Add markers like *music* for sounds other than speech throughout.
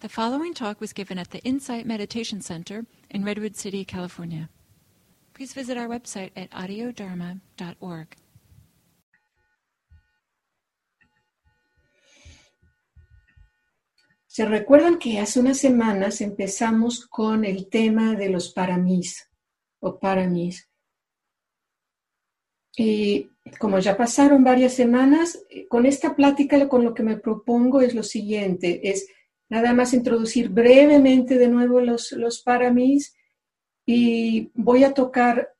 The following talk was given at the Insight Meditation Center in Redwood City, California. Please visit our website at audiodharma.org. Se recuerdan que hace unas semanas empezamos con el tema de los paramis o paramis. Y como ya pasaron varias semanas, con esta plática con lo que me propongo es lo siguiente, es nada más introducir brevemente de nuevo los, los paramis y voy a tocar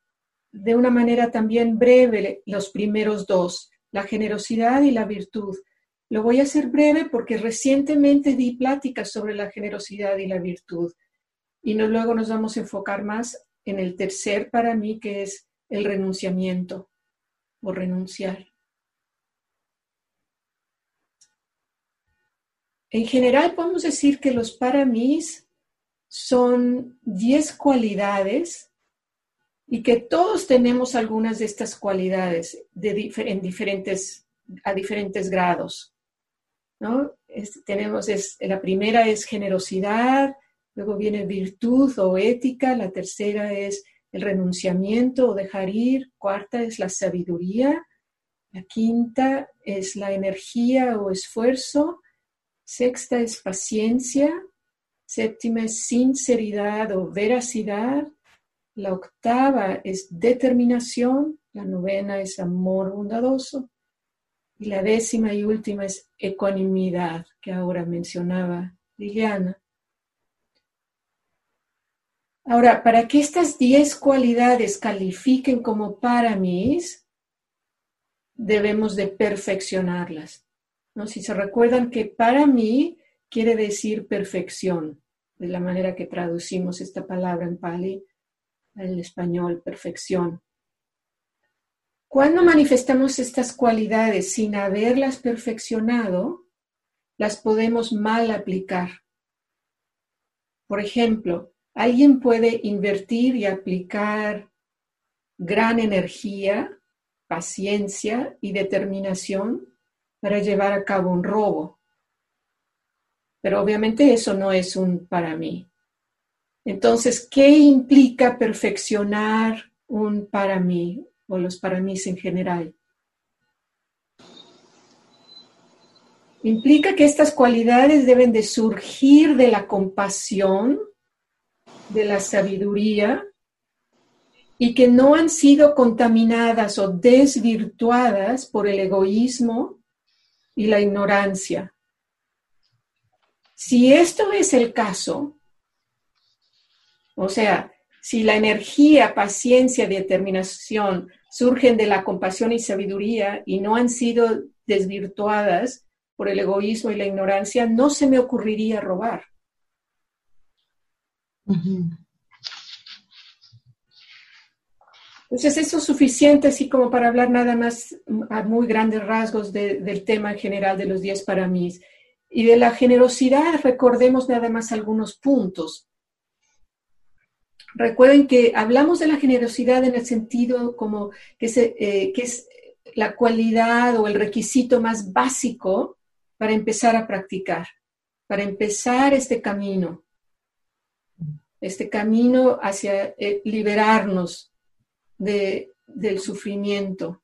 de una manera también breve los primeros dos, la generosidad y la virtud. Lo voy a hacer breve porque recientemente di pláticas sobre la generosidad y la virtud y no, luego nos vamos a enfocar más en el tercer para mí que es el renunciamiento o renunciar. En general podemos decir que los para mí son 10 cualidades y que todos tenemos algunas de estas cualidades de en diferentes, a diferentes grados. tenemos la primera es generosidad, luego viene virtud o ética, la tercera es el renunciamiento o dejar ir, cuarta es la sabiduría, la quinta es la energía o esfuerzo, sexta es paciencia, séptima es sinceridad o veracidad, la octava es determinación, la novena es amor bondadoso y la décima y última es ecuanimidad, que ahora mencionaba Liliana. Ahora, para que estas diez cualidades califiquen como para mí, debemos de perfeccionarlas. ¿No? Si se recuerdan que para mí quiere decir perfección, de la manera que traducimos esta palabra en Pali al español, perfección. Cuando manifestamos estas cualidades sin haberlas perfeccionado, las podemos mal aplicar. Por ejemplo, alguien puede invertir y aplicar gran energía, paciencia y determinación para llevar a cabo un robo. Pero obviamente eso no es un para mí. Entonces, ¿qué implica perfeccionar un para mí o los para mí en general? Implica que estas cualidades deben de surgir de la compasión, de la sabiduría y que no han sido contaminadas o desvirtuadas por el egoísmo y la ignorancia. Si esto es el caso, o sea, si la energía, paciencia, determinación surgen de la compasión y sabiduría y no han sido desvirtuadas por el egoísmo y la ignorancia, no se me ocurriría robar. Entonces, eso es suficiente así como para hablar nada más a muy grandes rasgos del tema en general de los 10 para mí. Y de la generosidad, recordemos nada más algunos puntos. Recuerden que hablamos de la generosidad en el sentido como que, eh, es la cualidad o el requisito más básico para empezar a practicar, para empezar este camino, este camino hacia eh, liberarnos del sufrimiento.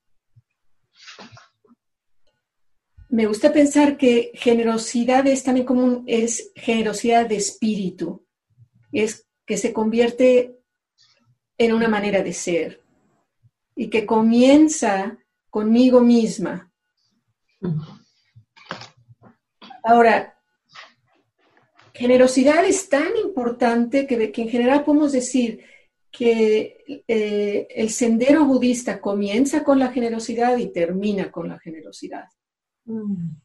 Me gusta pensar que generosidad es también como es generosidad de espíritu, es que se convierte en una manera de ser y que comienza conmigo misma. Ahora, generosidad es tan importante que, que en general podemos decir, que eh, el sendero budista comienza con la generosidad y termina con la generosidad. Mm.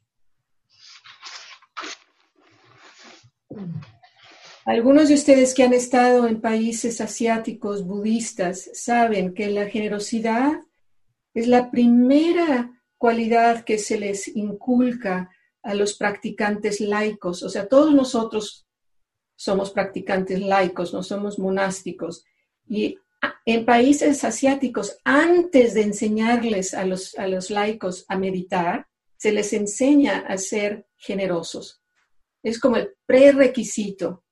Algunos de ustedes que han estado en países asiáticos budistas saben que la generosidad es la primera cualidad que se les inculca a los practicantes laicos. O sea, todos nosotros somos practicantes laicos, no somos monásticos. Y en países asiáticos, antes de enseñarles a los, a los laicos a meditar, se les enseña a ser generosos. es como el prerequisito.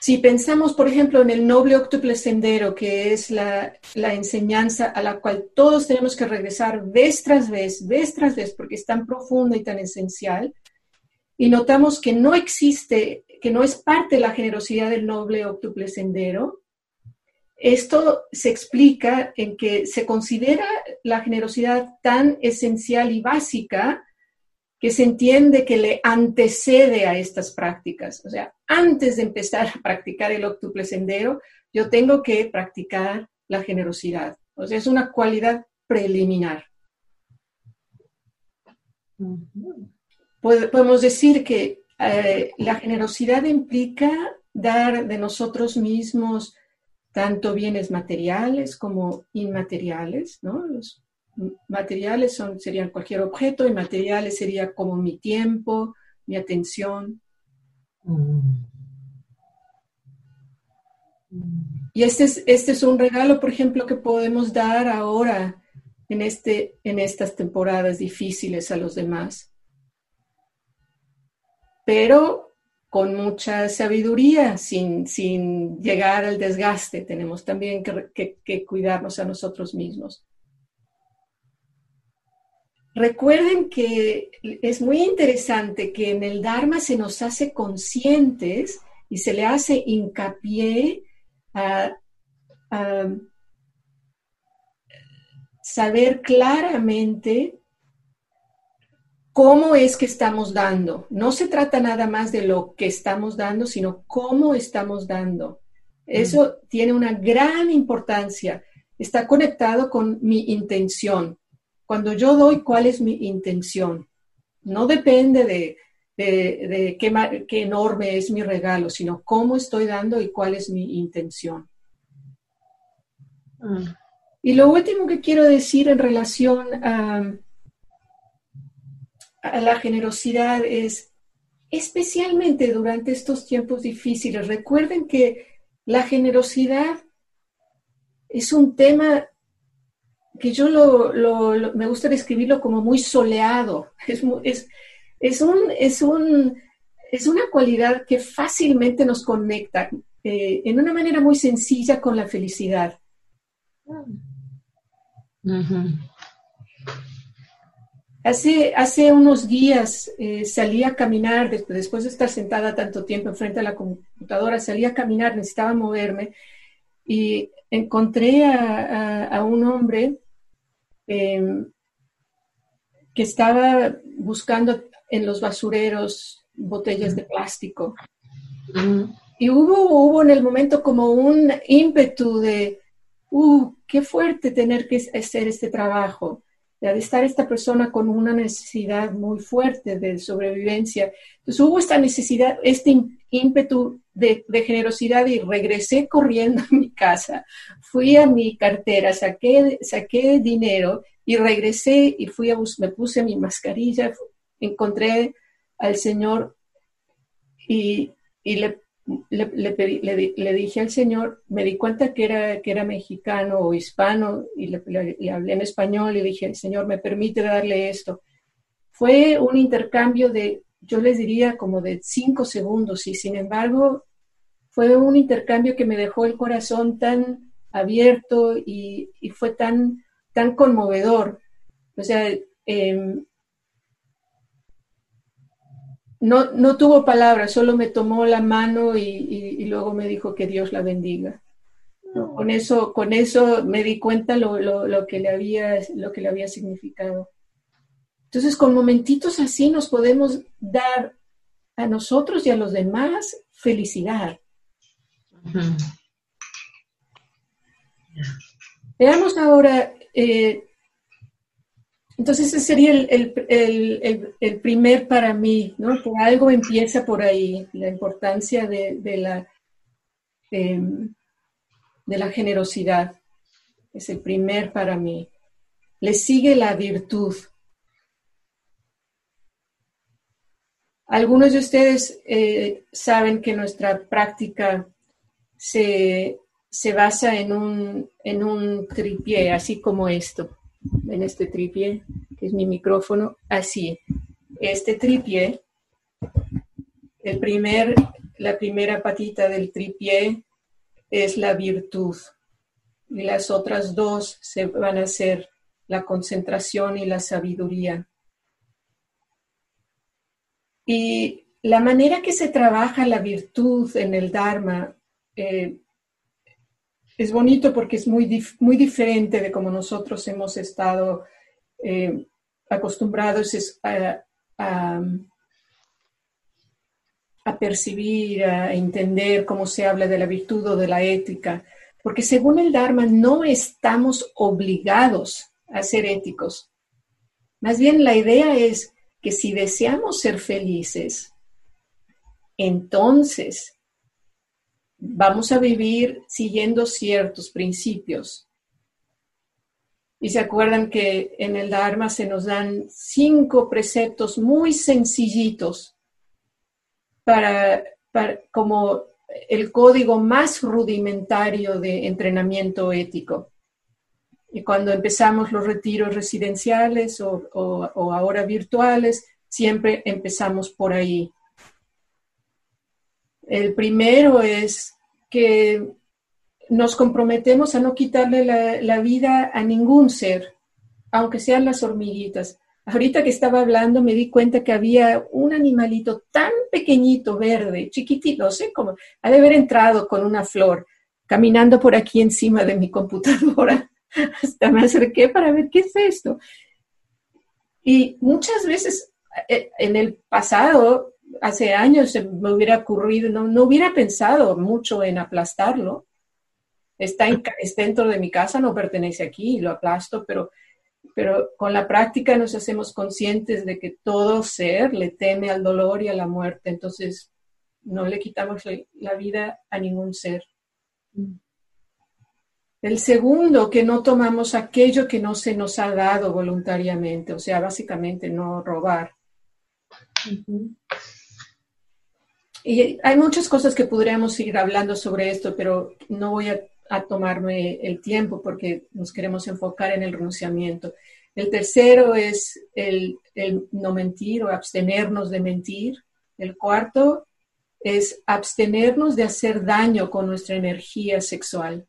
Si pensamos, por ejemplo, en el noble octuple sendero, que es la, enseñanza a la cual todos tenemos que regresar vez tras vez, vez tras vez, porque es tan profunda y tan esencial, y notamos que no existe, que no es parte de la generosidad del noble octuple sendero, esto se explica en que se considera la generosidad tan esencial y básica que se entiende que le antecede a estas prácticas. O sea, antes de empezar a practicar el octuple sendero, yo tengo que practicar la generosidad. O sea, es una cualidad preliminar. Podemos decir que eh, la generosidad implica dar de nosotros mismos tanto bienes materiales como inmateriales, ¿no? Los materiales son, serían cualquier objeto, inmateriales sería como mi tiempo, mi atención. Y este es, este es un regalo, por ejemplo, que podemos dar ahora en, este, en estas temporadas difíciles a los demás. Pero con mucha sabiduría, sin, sin llegar al desgaste. Tenemos también que, cuidarnos a nosotros mismos. Recuerden que es muy interesante que en el Dharma se nos hace conscientes y se le hace hincapié a, a saber claramente cómo es que estamos dando. No se trata nada más de lo que estamos dando, sino cómo estamos dando. Eso mm. tiene una gran importancia. Está conectado con mi intención. Cuando yo doy, ¿cuál es mi intención? No depende de, qué, enorme es mi regalo, sino cómo estoy dando y cuál es mi intención. Mm. Y lo último que quiero decir en relación a la generosidad es especialmente durante estos tiempos difíciles. Recuerden que la generosidad es un tema que yo lo, me gusta describirlo como muy soleado. *laughs* Es, un, es, un, es una cualidad que fácilmente nos conecta eh, en una manera muy sencilla con la felicidad. Hace, hace unos días eh, salí a caminar, después de estar sentada tanto tiempo enfrente de la computadora, salí a caminar, necesitaba moverme y encontré a, un hombre em, que estaba buscando en los basureros botellas de plástico. Y hubo, hubo en el momento como un ímpetu de, uh, qué fuerte tener que hacer este trabajo de estar esta persona con una necesidad muy fuerte de sobrevivencia. Entonces hubo esta necesidad, este ímpetu de, generosidad y regresé corriendo a *laughs* mi casa, fui a mi cartera, saqué, saqué dinero y regresé y fui a me puse mi mascarilla, encontré al Señor y, y le le, le, dije al señor, me di cuenta que era, que era mexicano o hispano y le, hablé en español y dije, señor, ¿me permite darle esto? Fue un intercambio de, yo les diría, como de cinco segundos y sin embargo fue un intercambio que me dejó el corazón tan abierto y, y fue tan, tan conmovedor. O sea, eh, no, no tuvo palabras, solo me tomó la mano y, luego me dijo que Dios la bendiga. Con, eso, con eso me di cuenta lo, lo, que le había, lo que le había significado. Entonces, con momentitos así nos podemos dar a nosotros y a los demás felicidad. Veamos ahora eh, entonces ese sería el, primer para mí, ¿no? Por algo empieza por ahí, la importancia de, la, em, de la generosidad. Es el primer para mí. Le sigue la virtud. Algunos de ustedes eh, saben que nuestra práctica se, basa en un, en un tripié, así como esto en este tripié, que es mi micrófono, así. este tripié, el primer, la primera patita del tripié es la virtud y las otras dos se van a ser la concentración y la sabiduría. Y la manera que se trabaja la virtud en el Dharma eh, es bonito porque es muy, muy diferente de como nosotros hemos estado eh, acostumbrados a, a, percibir, a entender cómo se habla de la virtud o de la ética. Porque según el Dharma no estamos obligados a ser éticos. Más bien la idea es que si deseamos ser felices, entonces vamos a vivir siguiendo ciertos principios. Y se acuerdan que en el Dharma se nos dan cinco preceptos muy sencillitos para, como el código más rudimentario de entrenamiento ético. Y cuando empezamos los retiros residenciales o, o ahora virtuales, siempre empezamos por ahí. El primero es que nos comprometemos a no quitarle la, vida a ningún ser, aunque sean las hormiguitas. Ahorita que estaba hablando me di cuenta que había un animalito tan pequeñito, verde, chiquitito, no sé cómo, ha de haber entrado con una flor, caminando por aquí encima de mi computadora. *laughs* Hasta me acerqué para ver qué es esto. Y muchas veces eh, en el pasado hace años me hubiera ocurrido, no, hubiera pensado mucho en aplastarlo. Está, dentro de mi casa, no pertenece aquí, lo aplasto, pero, pero con la práctica nos hacemos conscientes de que todo ser le teme al dolor y a la muerte, entonces no le quitamos la vida a ningún ser. El segundo, que no tomamos aquello que no se nos ha dado voluntariamente, o sea, básicamente no robar. Y hay muchas cosas que podríamos ir hablando sobre esto, pero no voy a, tomarme el tiempo porque nos queremos enfocar en el renunciamiento. El tercero es el, no mentir o abstenernos de mentir. El cuarto es abstenernos de hacer daño con nuestra energía sexual.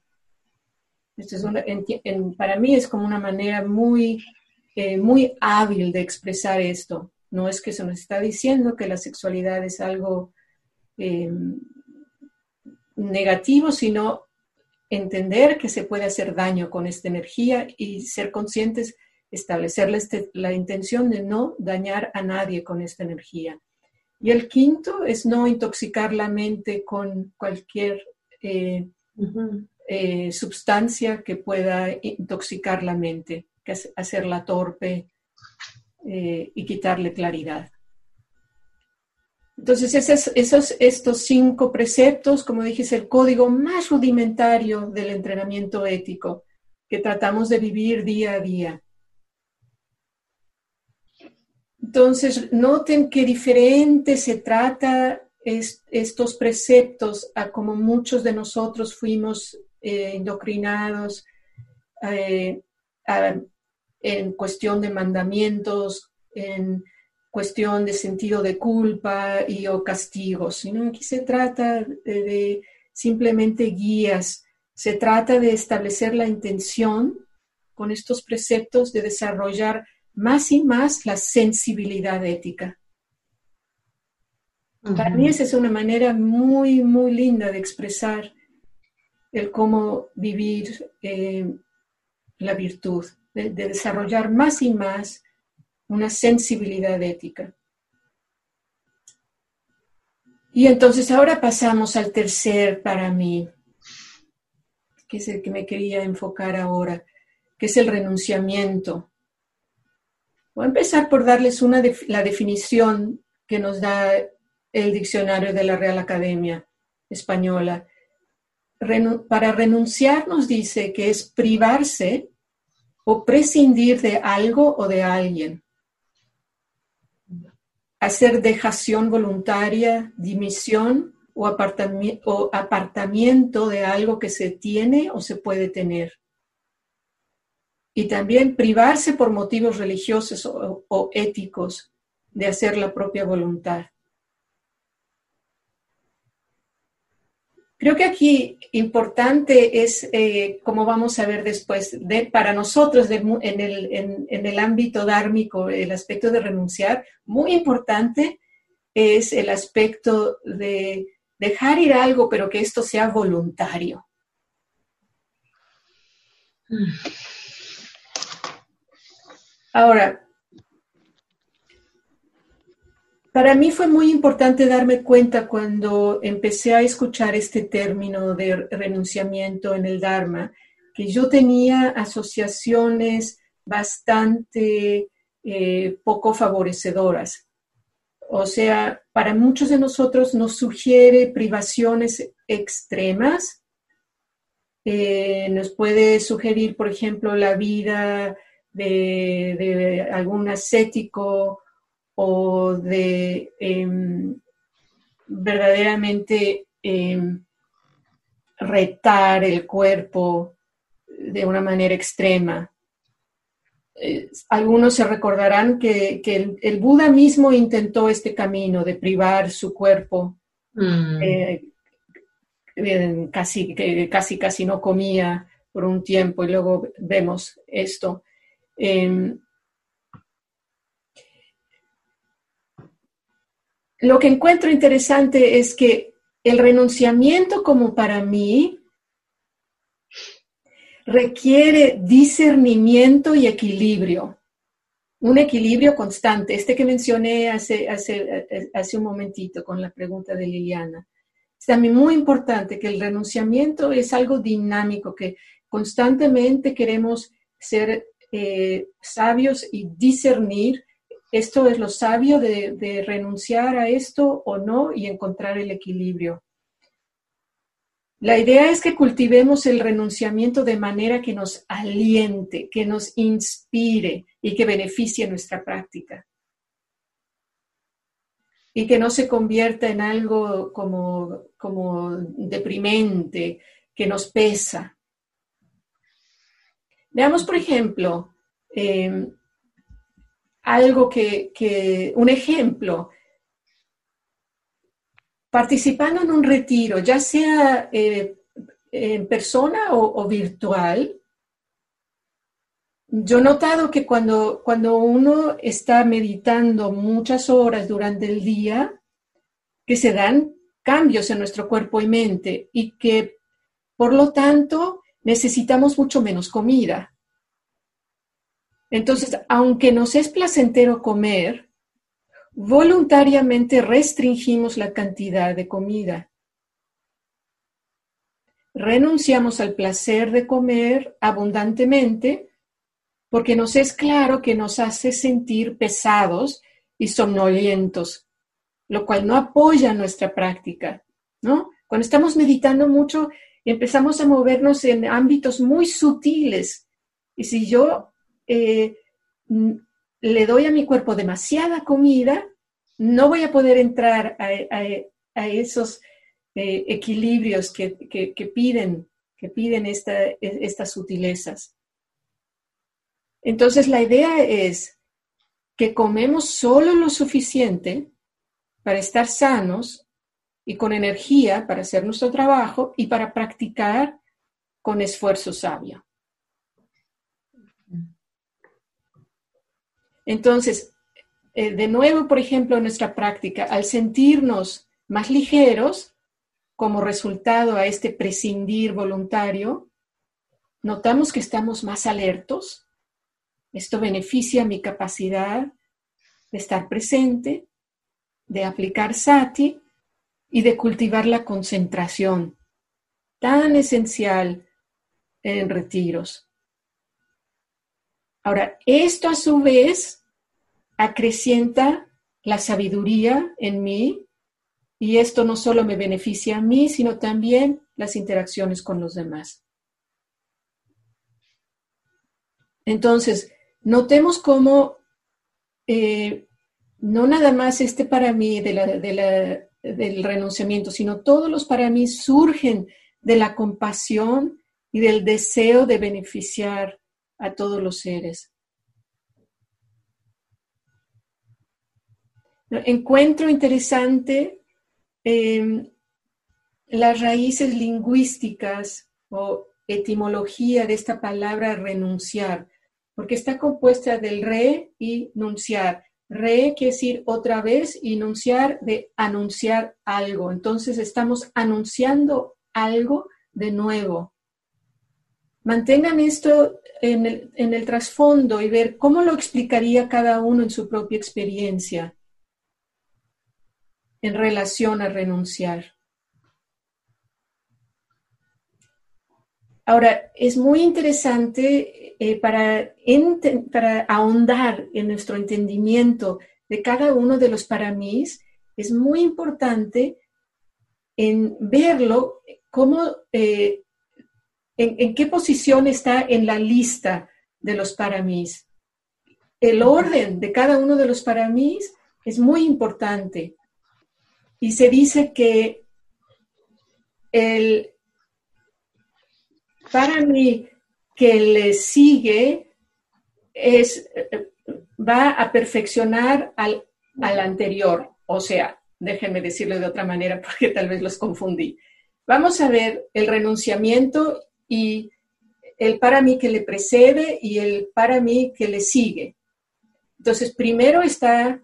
Esto es para mí es como una manera muy, eh, muy hábil de expresar esto. No es que se nos está diciendo que la sexualidad es algo eh, negativo, sino entender que se puede hacer daño con esta energía y ser conscientes, establecerle este, la intención de no dañar a nadie con esta energía. Y el quinto es no intoxicar la mente con cualquier eh, eh, sustancia que pueda intoxicar la mente, que hacerla torpe y quitarle claridad. Entonces, esos, estos cinco preceptos, como dije, es el código más rudimentario del entrenamiento ético que tratamos de vivir día a día. Entonces, noten qué diferente se trata estos preceptos a como muchos de nosotros fuimos eh, indoctrinados eh, en cuestión de mandamientos, en cuestión de sentido de culpa y o castigos, sino aquí se trata de, simplemente guías, se trata de establecer la intención con estos preceptos de desarrollar más y más la sensibilidad ética. Para mí esa es una manera muy, muy linda de expresar el cómo vivir eh, la virtud, de, desarrollar más y más una sensibilidad ética. Y entonces ahora pasamos al tercer para mí, que es el que me quería enfocar ahora, que es el renunciamiento. Voy a empezar por darles una la definición que nos da el diccionario de la Real Academia Española. para renunciar nos dice que es privarse o prescindir de algo o de alguien hacer dejación voluntaria, dimisión o, apartamiento de algo que se tiene o se puede tener. Y también privarse por motivos religiosos o, éticos de hacer la propia voluntad. Creo que aquí importante es, eh, como vamos a ver después, de, para nosotros en, el, en, el, ámbito dármico, el aspecto de renunciar, muy importante es el aspecto de dejar ir algo, pero que esto sea voluntario. Mm. Ahora, Para mí fue muy importante darme cuenta cuando empecé a escuchar este término de renunciamiento en el Dharma, que yo tenía asociaciones bastante eh, poco favorecedoras. O sea, para muchos de nosotros nos sugiere privaciones extremas. Eh, nos puede sugerir, por ejemplo, la vida de, de algún ascético o de em, verdaderamente em, retar el cuerpo de una manera extrema. Eh, algunos se recordarán que, el, Buda mismo intentó este camino de privar su cuerpo. Mm. Eh, casi, casi, casi no comía por un tiempo y luego vemos esto. Em, lo que encuentro interesante es que el renunciamiento como para mí requiere discernimiento y equilibrio, un equilibrio constante, este que mencioné hace, hace, hace un momentito con la pregunta de Liliana. Es también muy importante que el renunciamiento es algo dinámico, que constantemente queremos ser eh, sabios y discernir esto es lo sabio de, renunciar a esto o no y encontrar el equilibrio. La idea es que cultivemos el renunciamiento de manera que nos aliente, que nos inspire y que beneficie nuestra práctica. Y que no se convierta en algo como, como deprimente, que nos pesa. Veamos, por ejemplo, eh, algo que, un ejemplo, participando en un retiro, ya sea eh, en persona o, virtual, yo he notado que cuando, cuando uno está meditando muchas horas durante el día, que se dan cambios en nuestro cuerpo y mente y que, por lo tanto, necesitamos mucho menos comida. Entonces, aunque nos es placentero comer, voluntariamente restringimos la cantidad de comida. Renunciamos al placer de comer abundantemente porque nos es claro que nos hace sentir pesados y somnolientos, lo cual no apoya nuestra práctica, ¿no? Cuando estamos meditando mucho, empezamos a movernos en ámbitos muy sutiles. Y si yo eh, le doy a mi cuerpo demasiada comida, no voy a poder entrar a, esos eh, equilibrios que, piden, que piden estas sutilezas. Entonces la idea es que comemos solo lo suficiente para estar sanos y con energía para hacer nuestro trabajo y para practicar con esfuerzo sabio. Entonces, eh, de nuevo, por ejemplo, en nuestra práctica, al sentirnos más ligeros, como resultado a este prescindir voluntario, notamos que estamos más alertos. Esto beneficia mi capacidad de estar presente, de aplicar sati y de cultivar la concentración, tan esencial en retiros. Ahora, esto a su vez acrecienta la sabiduría en mí y esto no solo me beneficia a mí, sino también las interacciones con los demás. Entonces, notemos cómo eh, no nada más este para mí del renunciamiento, sino todos los para mí surgen de la compasión y del deseo de beneficiar a todos los seres. Encuentro interesante em, las raíces lingüísticas o etimología de esta palabra renunciar, porque está compuesta del re y nunciar. Re quiere decir otra vez y nunciar de anunciar algo. Entonces estamos anunciando algo de nuevo. Mantengan esto en el, trasfondo y ver cómo lo explicaría cada uno en su propia experiencia en relación a renunciar. Ahora, es muy interesante eh, para, para ahondar en nuestro entendimiento de cada uno de los paramís, es muy importante en verlo cómo, eh, en, qué posición está en la lista de los paramís. El orden de cada uno de los paramís es muy importante. Y se dice que el, para mí que le sigue es, va a perfeccionar al, al anterior. O sea, déjenme decirlo de otra manera porque tal vez los confundí. Vamos a ver el renunciamiento y el para mí que le precede y el para mí que le sigue. Entonces, primero está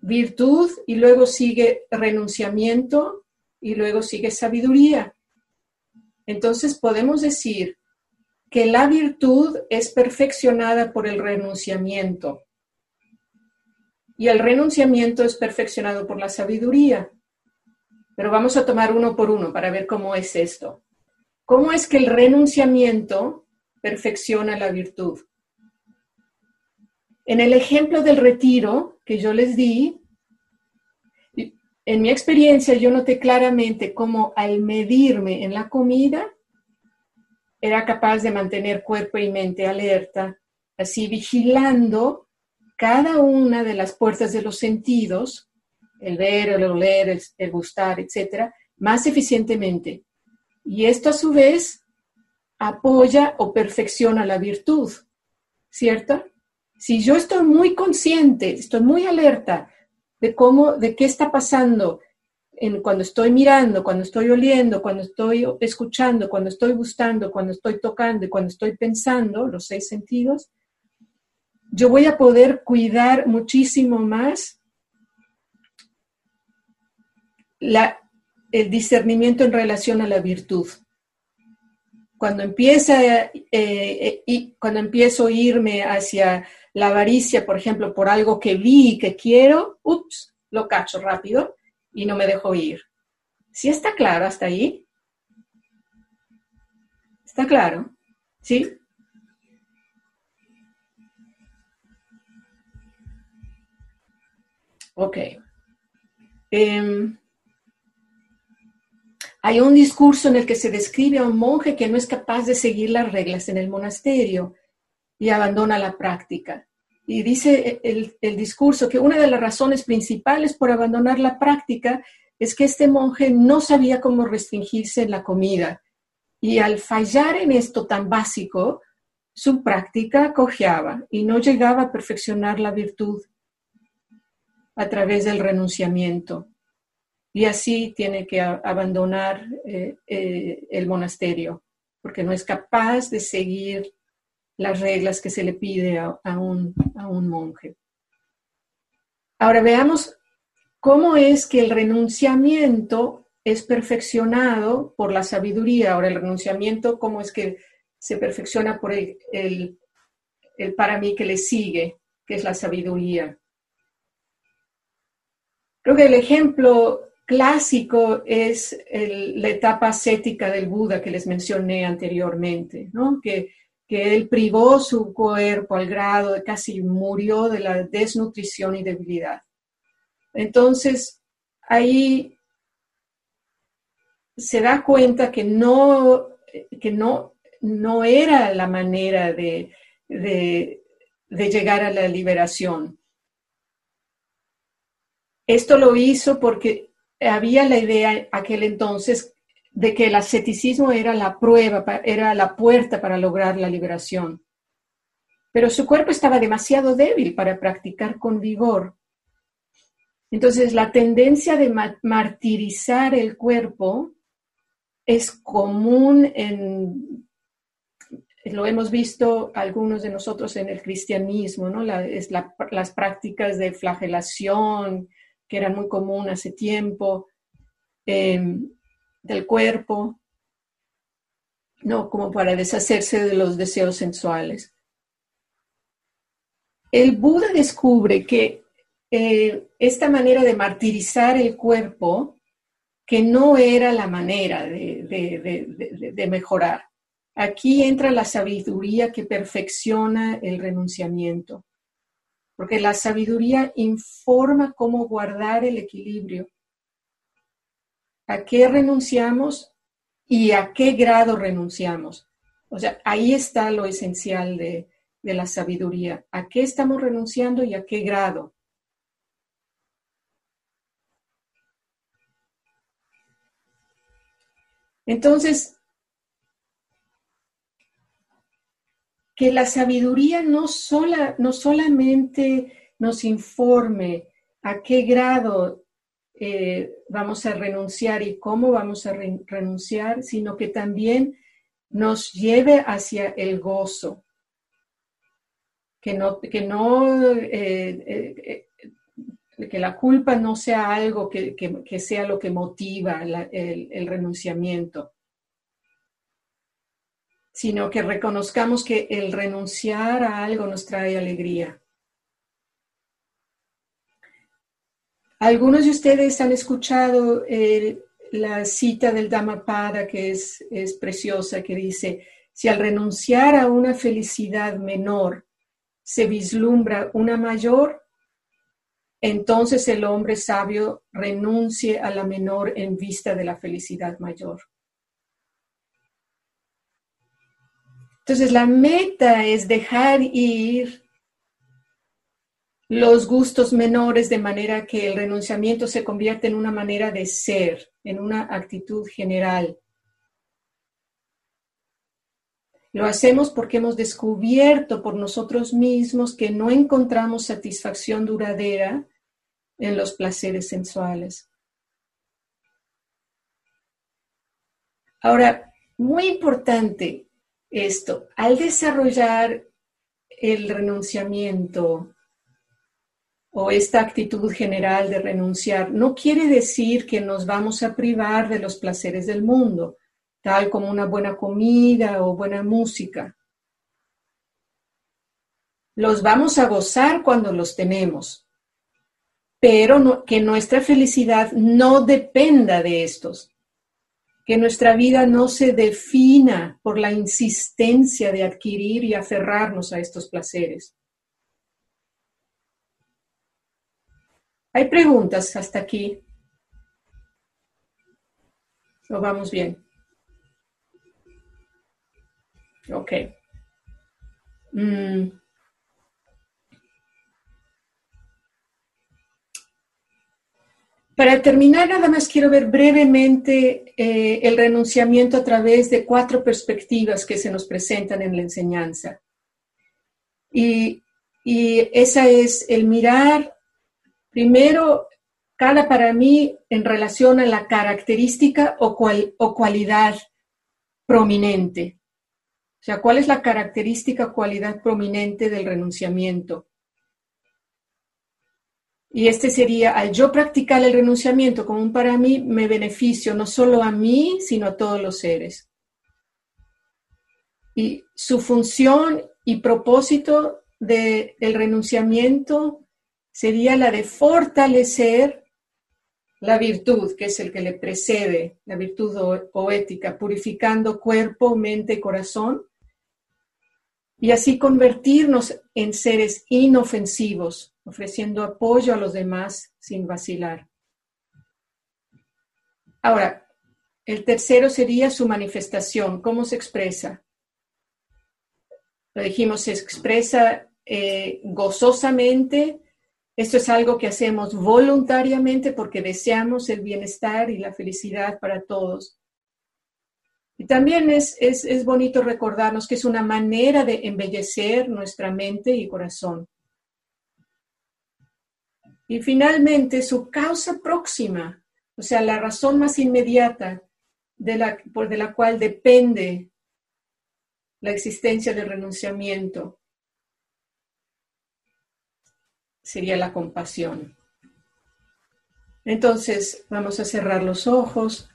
virtud y luego sigue renunciamiento y luego sigue sabiduría. Entonces podemos decir que la virtud es perfeccionada por el renunciamiento y el renunciamiento es perfeccionado por la sabiduría. Pero vamos a tomar uno por uno para ver cómo es esto. ¿Cómo es que el renunciamiento perfecciona la virtud? En el ejemplo del retiro que yo les di, en mi experiencia yo noté claramente cómo al medirme en la comida era capaz de mantener cuerpo y mente alerta, así vigilando cada una de las puertas de los sentidos, el ver, el oler, el, gustar, etcétera, más eficientemente. Y esto a su vez apoya o perfecciona la virtud, ¿cierto? Si yo estoy muy consciente, estoy muy alerta de cómo, de qué está pasando en, cuando estoy mirando, cuando estoy oliendo, cuando estoy escuchando, cuando estoy gustando, cuando estoy tocando y cuando estoy pensando, los seis sentidos, yo voy a poder cuidar muchísimo más la, el discernimiento en relación a la virtud. Cuando empieza eh, y cuando empiezo a irme hacia la avaricia, por ejemplo, por algo que vi y que quiero, ups, lo cacho rápido y no me dejo ir. ¿Sí está claro hasta ahí? ¿Está claro? ¿Sí? Ok. Em, hay un discurso en el que se describe a un monje que no es capaz de seguir las reglas en el monasterio y abandona la práctica. Y dice el, discurso que una de las razones principales por abandonar la práctica es que este monje no sabía cómo restringirse en la comida. Y al fallar en esto tan básico, su práctica cojeaba y no llegaba a perfeccionar la virtud a través del renunciamiento. Y así tiene que abandonar eh, eh, el monasterio, porque no es capaz de seguir las reglas que se le pide a, un, monje. Ahora veamos cómo es que el renunciamiento es perfeccionado por la sabiduría. Ahora el renunciamiento, cómo es que se perfecciona por el, el, para mí que le sigue, que es la sabiduría. Creo que el ejemplo clásico es la etapa ascética del Buda que les mencioné anteriormente, ¿no? que que él privó su cuerpo al grado de casi murió de la desnutrición y debilidad. Entonces, ahí se da cuenta que no, que no, no era la manera de, de, de llegar a la liberación. Esto lo hizo porque había la idea aquel entonces de que el asceticismo era la prueba, era la puerta para lograr la liberación. Pero su cuerpo estaba demasiado débil para practicar con vigor. Entonces, la tendencia de martirizar el cuerpo es común en, lo hemos visto algunos de nosotros en el cristianismo, ¿no? es las prácticas de flagelación que eran muy comunes hace tiempo, em, del cuerpo, ¿no? Como para deshacerse de los deseos sensuales. El Buda descubre que eh, esta manera de martirizar el cuerpo, que no era la manera de, mejorar. Aquí entra la sabiduría que perfecciona el renunciamiento, porque la sabiduría informa cómo guardar el equilibrio, a qué renunciamos y a qué grado renunciamos. O sea, ahí está lo esencial de, de la sabiduría, a qué estamos renunciando y a qué grado. Entonces, que la sabiduría no, sola, no solamente nos informe a qué grado eh, vamos a renunciar y cómo vamos a renunciar, sino que también nos lleve hacia el gozo. Que no, que no eh, eh, que la culpa no sea algo que, sea lo que motiva el, renunciamiento, sino que reconozcamos que el renunciar a algo nos trae alegría. Algunos de ustedes han escuchado la cita del Dhammapada que es, es preciosa, que dice, si al renunciar a una felicidad menor se vislumbra una mayor, entonces el hombre sabio renuncie a la menor en vista de la felicidad mayor. Entonces la meta es dejar ir los gustos menores de manera que el renunciamiento se convierta en una manera de ser, en una actitud general. Lo hacemos porque hemos descubierto por nosotros mismos que no encontramos satisfacción duradera en los placeres sensuales. Ahora, muy importante esto, al desarrollar el renunciamiento o esta actitud general de renunciar, no quiere decir que nos vamos a privar de los placeres del mundo, tal como una buena comida o buena música. Los vamos a gozar cuando los tenemos, pero que nuestra felicidad no dependa de estos, que nuestra vida no se defina por la insistencia de adquirir y aferrarnos a estos placeres. ¿Hay preguntas hasta aquí? ¿O vamos bien? Ok. Mm. Para terminar, nada más quiero ver brevemente eh, el renunciamiento a través de cuatro perspectivas que se nos presentan en la enseñanza. Y, esa es el mirar, primero, cada para mí en relación a la característica o, o cualidad prominente. O sea, ¿cuál es la característica o cualidad prominente del renunciamiento? Y este sería, al yo practicar el renunciamiento como un para mí, me beneficio no solo a mí, sino a todos los seres. Y su función y propósito del renunciamiento sería la de fortalecer la virtud, que es el que le precede, la virtud poética, purificando cuerpo, mente y corazón, y así convertirnos en seres inofensivos, ofreciendo apoyo a los demás sin vacilar. Ahora, el tercero sería su manifestación, cómo se expresa. Lo dijimos, se expresa eh, gozosamente. Esto es algo que hacemos voluntariamente porque deseamos el bienestar y la felicidad para todos. Y también es, es, bonito recordarnos que es una manera de embellecer nuestra mente y corazón. Y finalmente, su causa próxima, o sea, la razón más inmediata de la, por de la cual depende la existencia del renunciamiento, sería la compasión. Entonces, vamos a cerrar los ojos.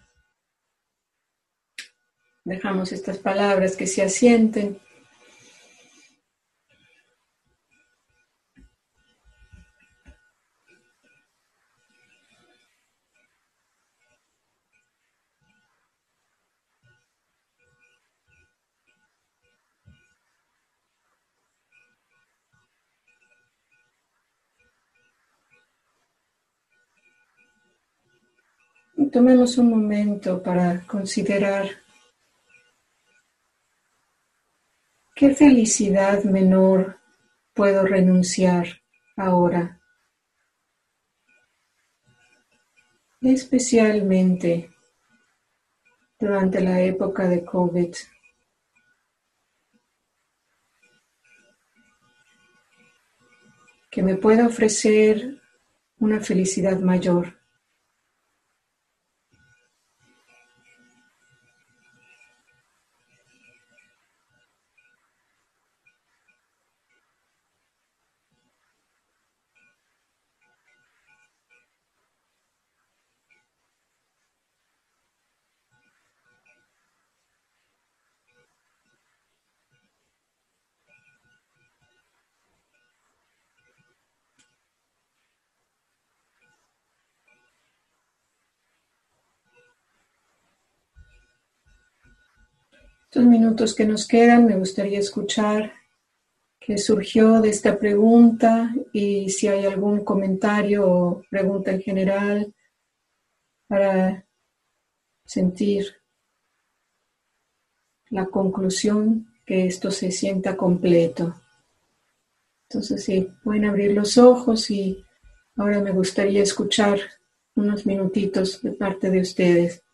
Dejamos estas palabras que se asienten. Tomemos un momento para considerar qué felicidad menor puedo renunciar ahora, especialmente durante la época de COVID. que me pueda ofrecer una felicidad mayor. Estos minutos que nos quedan, me gustaría escuchar qué surgió de esta pregunta y si hay algún comentario o pregunta en general para sentir la conclusión que esto se sienta completo. Entonces, sí, pueden abrir los ojos y ahora me gustaría escuchar unos minutitos de parte de ustedes.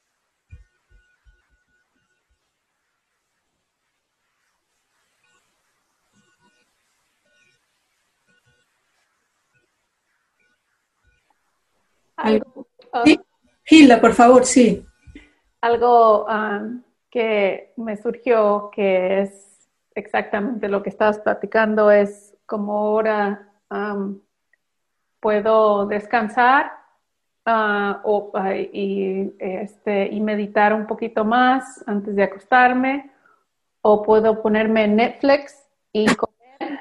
Algo, Gilda, por favor, sí. Algo um, que me surgió que es exactamente lo que estabas platicando es como ahora um, puedo descansar uh, o, y, este, y meditar un poquito más antes de acostarme o puedo ponerme Netflix y comer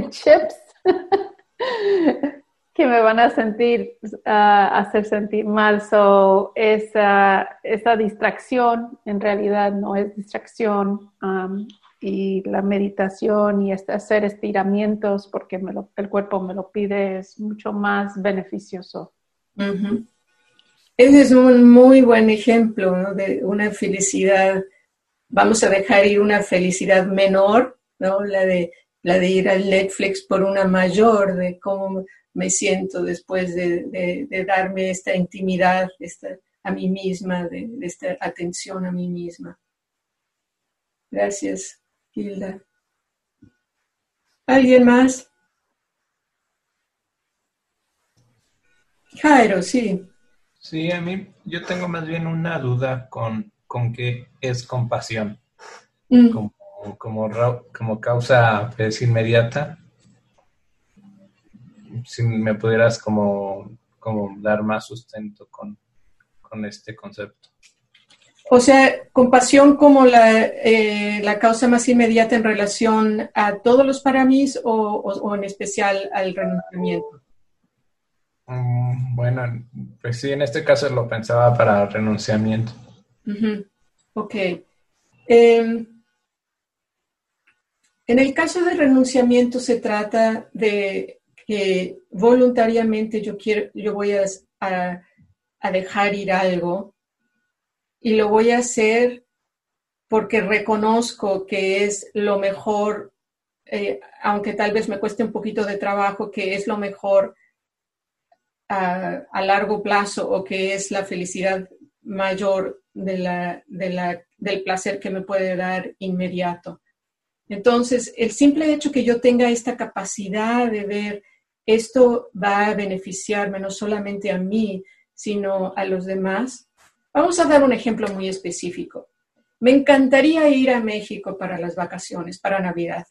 *laughs* chips *laughs* que me van a sentir, uh, hacer sentir mal. So, esa, esa distracción en realidad no es distracción. Um, y la meditación y este, hacer estiramientos porque me lo, el cuerpo me lo pide es mucho más beneficioso. Ese es un muy buen ejemplo de una felicidad. Vamos a dejar ir una felicidad menor, ¿no? La de, la de ir al Netflix por una mayor, de cómo me siento después de, darme esta intimidad esta, a mí misma, de, esta atención a mí misma. Gracias, Hilda. ¿Alguien más? Jairo, sí. Sí, a mí yo tengo más bien una duda con, con qué es compasión. Mm. Como, como, como, causa pues, inmediata si me pudieras como, como dar más sustento con, este concepto. O sea, compasión como la, eh, la, causa más inmediata en relación a todos los paramis o, o, en especial al renunciamiento. Mm, bueno, pues sí, en este caso lo pensaba para renunciamiento. Ok. Em, en el caso de renunciamiento se trata de que voluntariamente yo quiero, yo voy a, a, dejar ir algo y lo voy a hacer porque reconozco que es lo mejor, eh, aunque tal vez me cueste un poquito de trabajo, que es lo mejor a, a largo plazo o que es la felicidad mayor de la, de la, del placer que me puede dar inmediato. Entonces, el simple hecho que yo tenga esta capacidad de ver esto va a beneficiarme no solamente a mí, sino a los demás. Vamos a dar un ejemplo muy específico. Me encantaría ir a México para las vacaciones, para Navidad,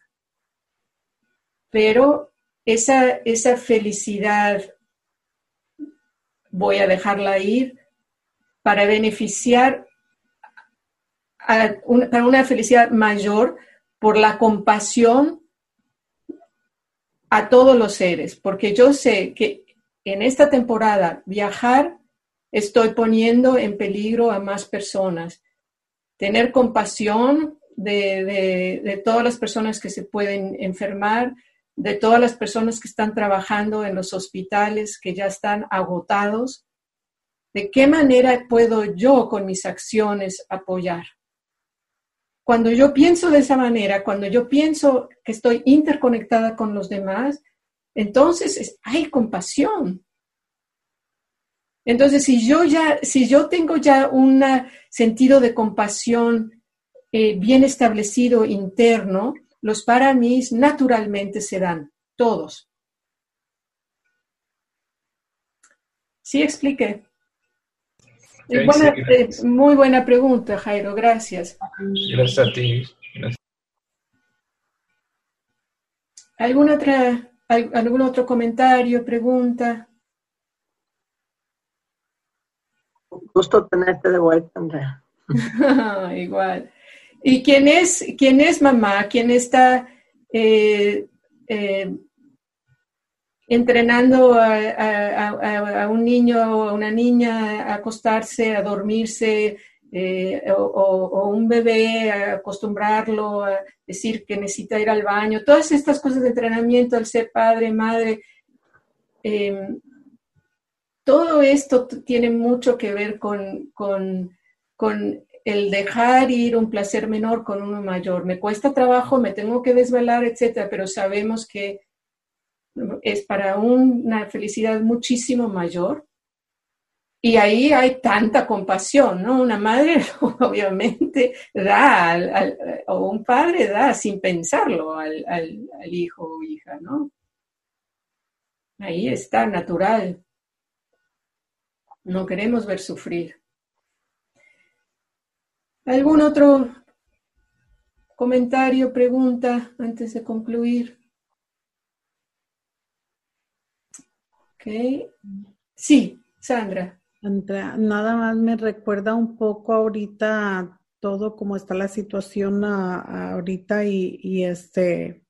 pero esa, esa felicidad voy a dejarla ir para beneficiar a para una felicidad mayor por la compasión a todos los seres, porque yo sé que en esta temporada viajar estoy poniendo en peligro a más personas. Tener compasión de, todas las personas que se pueden enfermar, de todas las personas que están trabajando en los hospitales, que ya están agotados. ¿De qué manera puedo yo con mis acciones apoyar? Cuando yo pienso de esa manera, cuando yo pienso que estoy interconectada con los demás, entonces hay compasión. Entonces, si yo ya, si yo tengo ya un sentido de compasión eh, bien establecido interno, los para mí naturalmente se dan, todos. ¿Sí expliqué? Eh, muy buena pregunta, Jairo, gracias. Gracias a ti. ¿Alguna otra, ¿Algún otro comentario, pregunta? Gusto tenerte de vuelta, Andrea. *laughs* Igual. ¿Y quién es, quién es mamá? ¿Quién está eh, eh, entrenando a, un niño o a una niña a acostarse, a dormirse, eh, o, un bebé, a acostumbrarlo a decir que necesita ir al baño, todas estas cosas de entrenamiento al ser padre, madre. Em, todo esto tiene mucho que ver con, con, con el dejar ir un placer menor con uno mayor. Me cuesta trabajo, me tengo que desvelar, etcétera, pero sabemos que es para una felicidad muchísimo mayor. Y ahí hay tanta compasión, ¿no? Una madre *laughs* obviamente da, o un padre da sin pensarlo al, al, hijo o hija, ¿no? Ahí está, natural. No queremos ver sufrir. ¿Algún otro comentario, pregunta antes de concluir? Ok. Sí, Sandra. Andrea, nada más me recuerda un poco ahorita todo cómo está la situación ahorita y, este,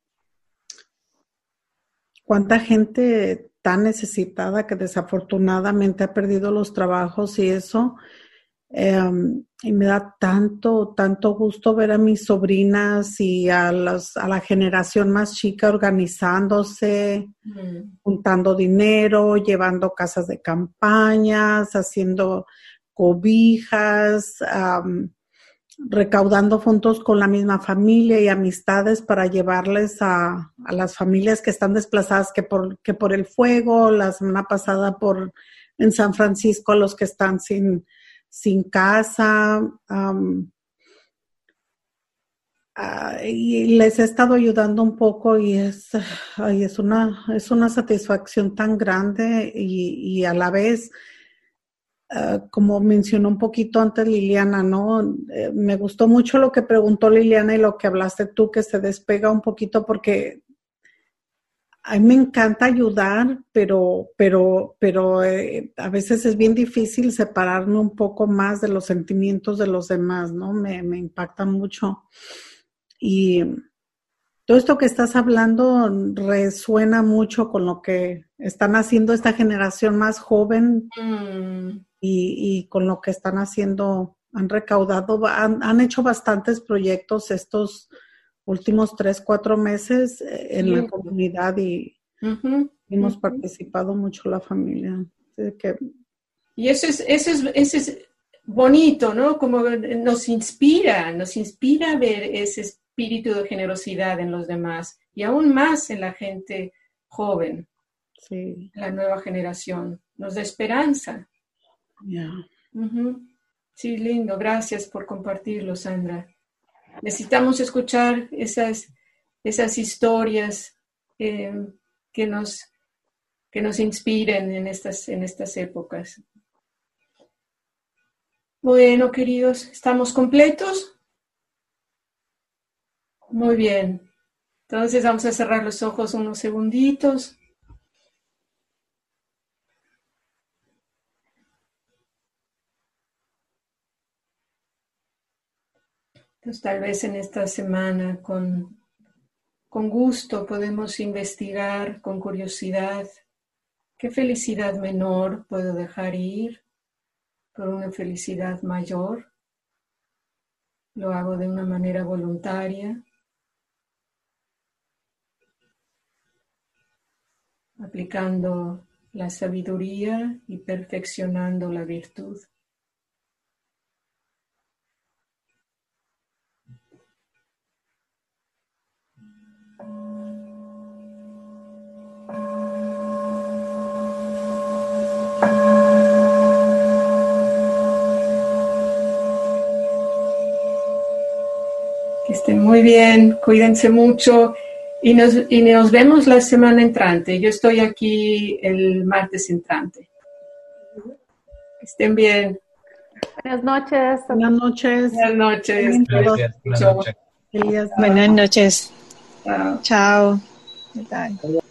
cuánta gente tan necesitada que desafortunadamente ha perdido los trabajos y eso. Em, y me da tanto, tanto gusto ver a mis sobrinas y a, a la generación más chica organizándose, mm. juntando dinero, llevando casas de campañas, haciendo cobijas, recaudando fondos con la misma familia y amistades para llevarles a, a, las familias que están desplazadas que por, que por el fuego, la semana pasada por en San Francisco, a los que están sin sin casa. y les he estado ayudando un poco y es, es, una, es una satisfacción tan grande y, a la vez, ah, como mencionó un poquito antes Liliana, ¿no? Eh, me gustó mucho lo que preguntó Liliana y lo que hablaste tú, que se despega un poquito porque a mí me encanta ayudar, pero, pero, pero eh, a veces es bien difícil separarme un poco más de los sentimientos de los demás, ¿no? Me, me impactan mucho. Y todo esto que estás hablando resuena mucho con lo que están haciendo esta generación más joven mm. y, y, con lo que están haciendo, han recaudado, han, han hecho bastantes proyectos estos últimos tres, cuatro meses eh, en la comunidad y hemos participado mucho la familia. y eso es, eso es, eso es bonito, ¿no? Como nos inspira, nos inspira ver ese espíritu de generosidad en los demás y aún más en la gente joven, sí. la nueva generación. Nos da esperanza. Sí, lindo. Gracias por compartirlo, Sandra. Necesitamos escuchar esas, esas historias eh, que nos que nos inspiren en estas, en estas épocas. Bueno, queridos, ¿estamos completos? Muy bien. Entonces vamos a cerrar los ojos unos segunditos. Entonces tal vez en esta semana con, con gusto podemos investigar con curiosidad qué felicidad menor puedo dejar ir por una felicidad mayor. Lo hago de una manera voluntaria. aplicando la sabiduría y perfeccionando la virtud. Muy bien, cuídense mucho y nos, y nos vemos la semana entrante. Yo estoy aquí el martes entrante. estén bien. Buenas noches. Buenas noches. Buenas noches. Buenas noches. Buenas noches. Chao. Chao.